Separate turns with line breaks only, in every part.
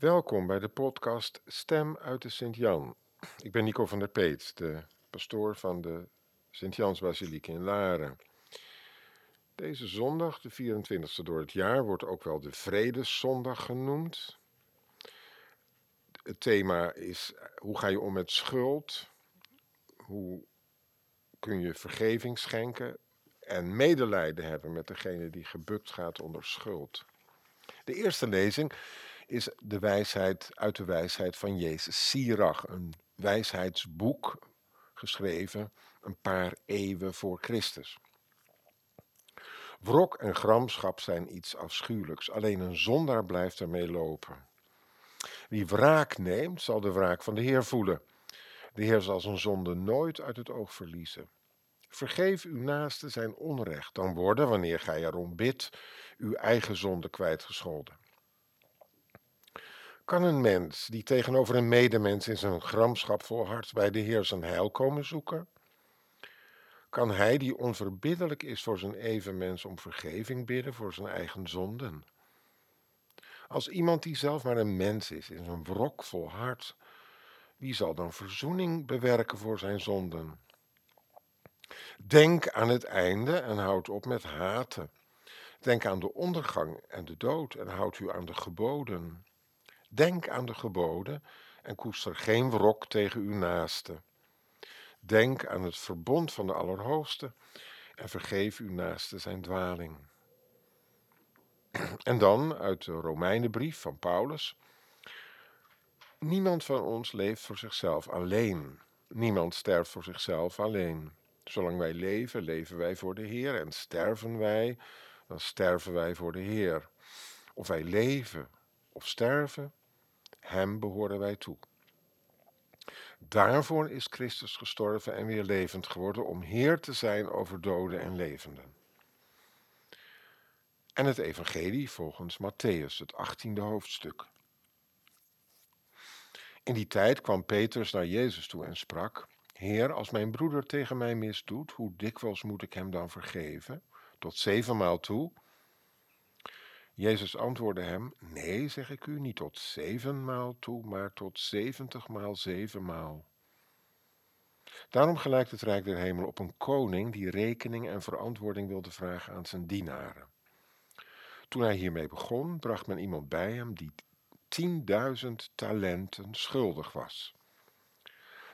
Welkom bij de podcast Stem uit de Sint-Jan. Ik ben Nico van der Peet, de pastoor van de Sint-Jansbasiliek in Laren. Deze zondag, de 24e door het jaar, wordt ook wel de Vredeszondag genoemd. Het thema is hoe ga je om met schuld? Hoe kun je vergeving schenken en medelijden hebben met degene die gebukt gaat onder schuld? De eerste lezing is de wijsheid uit de wijsheid van Jezus Sirach, een wijsheidsboek geschreven een paar eeuwen voor Christus. Wrok en gramschap zijn iets afschuwelijks, alleen een zondaar blijft ermee lopen. Wie wraak neemt, zal de wraak van de Heer voelen. De Heer zal zijn zonde nooit uit het oog verliezen. Vergeef uw naaste zijn onrecht, dan worden, wanneer gij erom bidt, uw eigen zonde kwijtgescholden. Kan een mens die tegenover een medemens in zijn gramschap volhardt bij de Heer zijn heil komen zoeken? Kan hij die onverbiddelijk is voor zijn evenmens om vergeving bidden voor zijn eigen zonden? Als iemand die zelf maar een mens is, in zijn wrok volhardt, wie zal dan verzoening bewerken voor zijn zonden? Denk aan het einde en houd op met haten. Denk aan de ondergang en de dood en houd u aan de geboden. Denk aan de geboden en koester geen wrok tegen uw naaste. Denk aan het verbond van de Allerhoogste en vergeef uw naaste zijn dwaling. En dan uit de Romeinenbrief van Paulus. Niemand van ons leeft voor zichzelf alleen. Niemand sterft voor zichzelf alleen. Zolang wij leven, leven wij voor de Heer. En sterven wij, dan sterven wij voor de Heer. Of wij leven of sterven, Hem behoren wij toe. Daarvoor is Christus gestorven en weer levend geworden om Heer te zijn over doden en levenden. En het Evangelie volgens Matthäus, het achttiende hoofdstuk. In die tijd kwam Petrus naar Jezus toe en sprak: Heer, als mijn broeder tegen mij misdoet, hoe dikwijls moet ik hem dan vergeven? Tot zevenmaal toe? Jezus antwoordde hem: Nee, zeg ik u, niet tot zevenmaal toe, maar tot zeventigmaal zevenmaal. Daarom gelijkt het Rijk der Hemel op een koning die rekening en verantwoording wilde vragen aan zijn dienaren. Toen hij hiermee begon, bracht men iemand bij hem die tienduizend talenten schuldig was.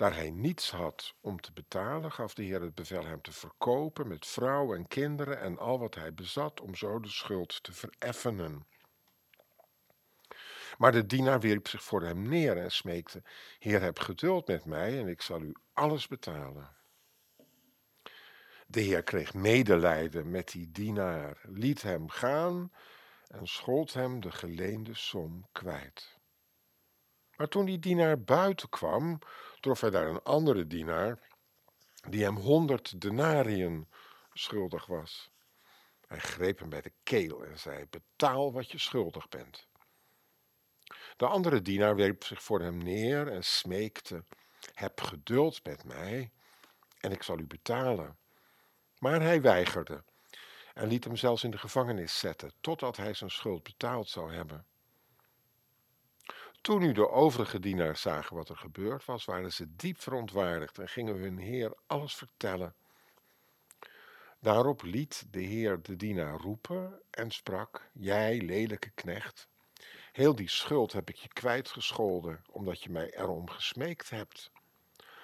Daar hij niets had om te betalen, gaf de Heer het bevel hem te verkopen met vrouw en kinderen en al wat hij bezat, om zo de schuld te vereffenen. Maar de dienaar wierp zich voor hem neer en smeekte: Heer, heb geduld met mij en ik zal u alles betalen. De Heer kreeg medelijden met die dienaar, liet hem gaan en schold hem de geleende som kwijt. Maar toen die dienaar buiten kwam, trof hij daar een andere dienaar, die hem honderd denariën schuldig was. Hij greep hem bij de keel en zei: Betaal wat je schuldig bent. De andere dienaar wierp zich voor hem neer en smeekte: Heb geduld met mij en ik zal u betalen. Maar hij weigerde en liet hem zelfs in de gevangenis zetten, totdat hij zijn schuld betaald zou hebben. Toen nu de overige dienaars zagen wat er gebeurd was, waren ze diep verontwaardigd en gingen hun heer alles vertellen. Daarop liet de heer de dienaar roepen en sprak: Jij, lelijke knecht, heel die schuld heb ik je kwijtgescholden, omdat je mij erom gesmeekt hebt.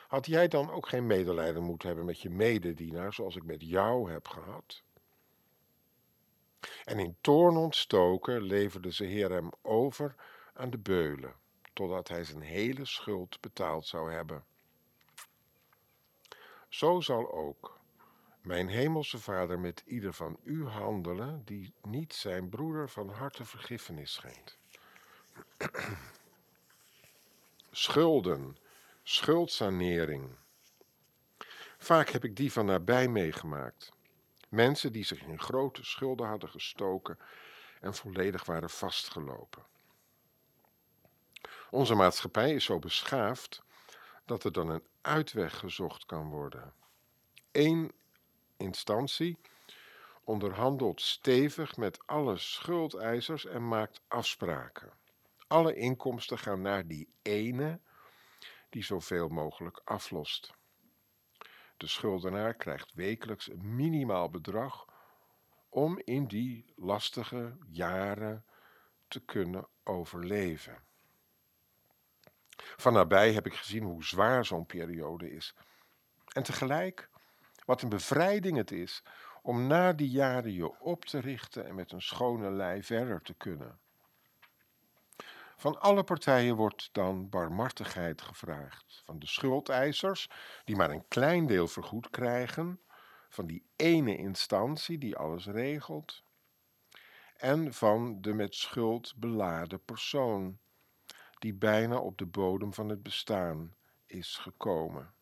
Had jij dan ook geen medelijden moeten hebben met je mededienaar, zoals ik met jou heb gehad? En in toorn ontstoken leverde ze heer hem over aan de beulen, totdat hij zijn hele schuld betaald zou hebben. Zo zal ook mijn hemelse Vader met ieder van u handelen die niet zijn broeder van harte vergiffenis schenkt. Schulden, schuldsanering. Vaak heb ik die van nabij meegemaakt. Mensen die zich in grote schulden hadden gestoken en volledig waren vastgelopen. Onze maatschappij is zo beschaafd dat er dan een uitweg gezocht kan worden. Eén instantie onderhandelt stevig met alle schuldeisers en maakt afspraken. Alle inkomsten gaan naar die ene die zoveel mogelijk aflost. De schuldenaar krijgt wekelijks een minimaal bedrag om in die lastige jaren te kunnen overleven. Van nabij heb ik gezien hoe zwaar zo'n periode is. En tegelijk wat een bevrijding het is om na die jaren je op te richten en met een schone lei verder te kunnen. Van alle partijen wordt dan barmhartigheid gevraagd. Van de schuldeisers, die maar een klein deel vergoed krijgen, van die ene instantie die alles regelt, en van de met schuld beladen persoon, die bijna op de bodem van het bestaan is gekomen.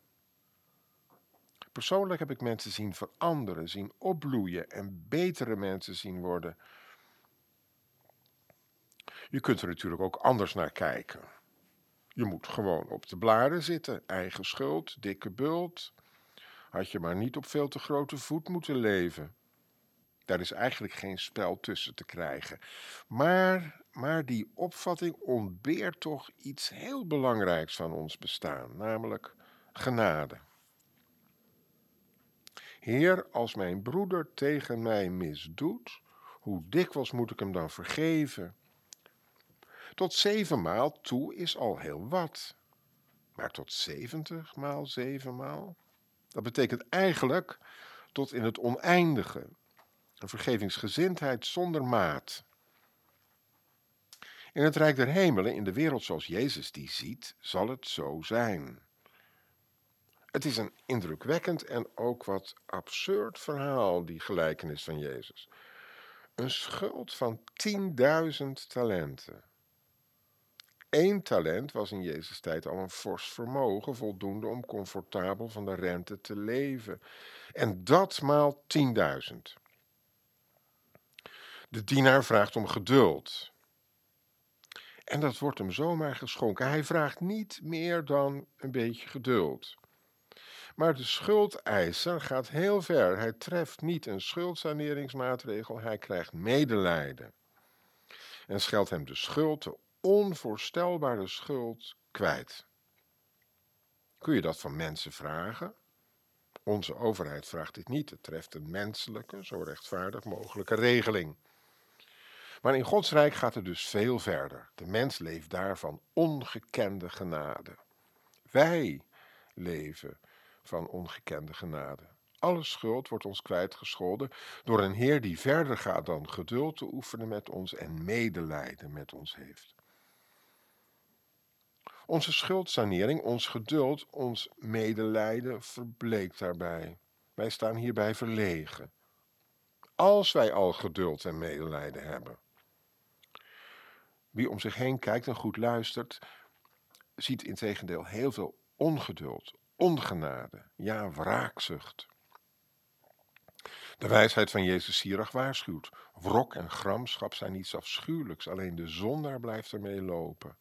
Persoonlijk heb ik mensen zien veranderen, zien opbloeien en betere mensen zien worden. Je kunt er natuurlijk ook anders naar kijken. Je moet gewoon op de blaren zitten, eigen schuld, dikke bult. Had je maar niet op veel te grote voet moeten leven. Daar is eigenlijk geen spel tussen te krijgen. Maar, maar die opvatting ontbeert toch iets heel belangrijks van ons bestaan, namelijk genade. Heer, als mijn broeder tegen mij misdoet, hoe dikwijls moet ik hem dan vergeven? Tot zevenmaal toe is al heel wat. Maar tot zeventig maal zevenmaal? Dat betekent eigenlijk tot in het oneindige. Een vergevingsgezindheid zonder maat. In het Rijk der Hemelen, in de wereld zoals Jezus die ziet, zal het zo zijn. Het is een indrukwekkend en ook wat absurd verhaal, die gelijkenis van Jezus. Een schuld van 10.000 talenten. Eén talent was in Jezus' tijd al een fors vermogen, voldoende om comfortabel van de rente te leven. En dat maal 10.000. De dienaar vraagt om geduld. En dat wordt hem zomaar geschonken. Hij vraagt niet meer dan een beetje geduld. Maar de schuldeiser gaat heel ver. Hij treft niet een schuldsaneringsmaatregel, hij krijgt medelijden. En scheldt hem de schuld, de onvoorstelbare schuld, kwijt. Kun je dat van mensen vragen? Onze overheid vraagt dit niet. Het treft een menselijke, zo rechtvaardig mogelijke regeling. Maar in Gods Rijk gaat het dus veel verder. De mens leeft daarvan ongekende genade. Wij leven van ongekende genade. Alle schuld wordt ons kwijtgescholden door een Heer die verder gaat dan geduld te oefenen met ons en medelijden met ons heeft. Onze schuldsanering, ons geduld, ons medelijden verbleekt daarbij. Wij staan hierbij verlegen. Als wij al geduld en medelijden hebben. Wie om zich heen kijkt en goed luistert, ziet in tegendeel heel veel ongeduld, ongenade, ja wraakzucht. De wijsheid van Jezus Sirach waarschuwt. Wrok en gramschap zijn iets afschuwelijks, alleen de zondaar blijft ermee lopen.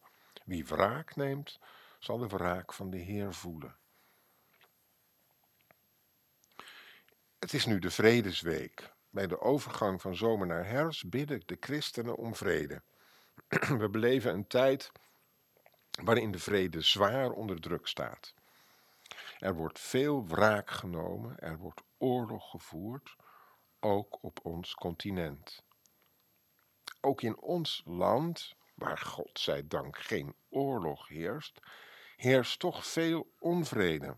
Wie wraak neemt, zal de wraak van de Heer voelen. Het is nu de Vredesweek. Bij de overgang van zomer naar herfst bidden de christenen om vrede. We beleven een tijd waarin de vrede zwaar onder druk staat. Er wordt veel wraak genomen, er wordt oorlog gevoerd, ook op ons continent. Ook in ons land, waar God zij dank geen oorlog heerst, heerst toch veel onvrede.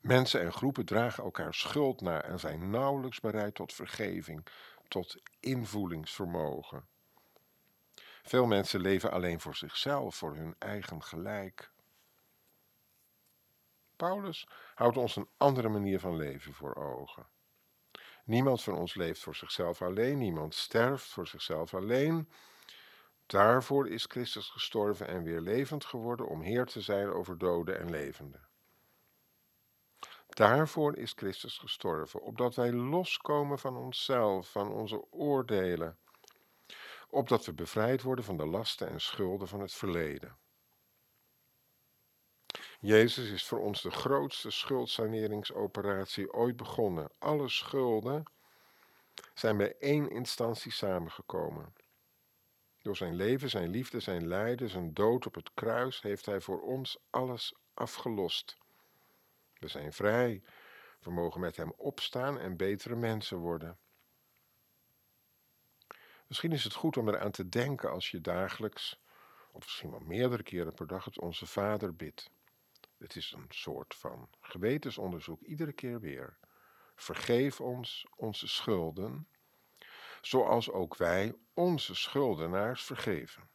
Mensen en groepen dragen elkaar schuld na en zijn nauwelijks bereid tot vergeving, tot invoelingsvermogen. Veel mensen leven alleen voor zichzelf, voor hun eigen gelijk. Paulus houdt ons een andere manier van leven voor ogen. Niemand van ons leeft voor zichzelf alleen, niemand sterft voor zichzelf alleen. Daarvoor is Christus gestorven en weer levend geworden om Heer te zijn over doden en levenden. Daarvoor is Christus gestorven, opdat wij loskomen van onszelf, van onze oordelen, opdat we bevrijd worden van de lasten en schulden van het verleden. Jezus is voor ons de grootste schuldsaneringsoperatie ooit begonnen. Alle schulden zijn bij één instantie samengekomen. Door zijn leven, zijn liefde, zijn lijden, zijn dood op het kruis heeft hij voor ons alles afgelost. We zijn vrij. We mogen met hem opstaan en betere mensen worden. Misschien is het goed om eraan te denken als je dagelijks, of misschien wel meerdere keren per dag, het Onze Vader bidt. Het is een soort van gewetensonderzoek, iedere keer weer. Vergeef ons onze schulden, zoals ook wij onze schuldenaars vergeven.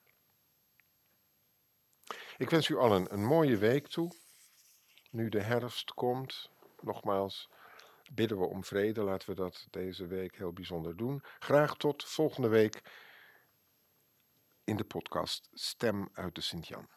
Ik wens u allen een mooie week toe. Nu de herfst komt, nogmaals, bidden we om vrede. Laten we dat deze week heel bijzonder doen. Graag tot volgende week in de podcast Stem uit de Sint-Jan.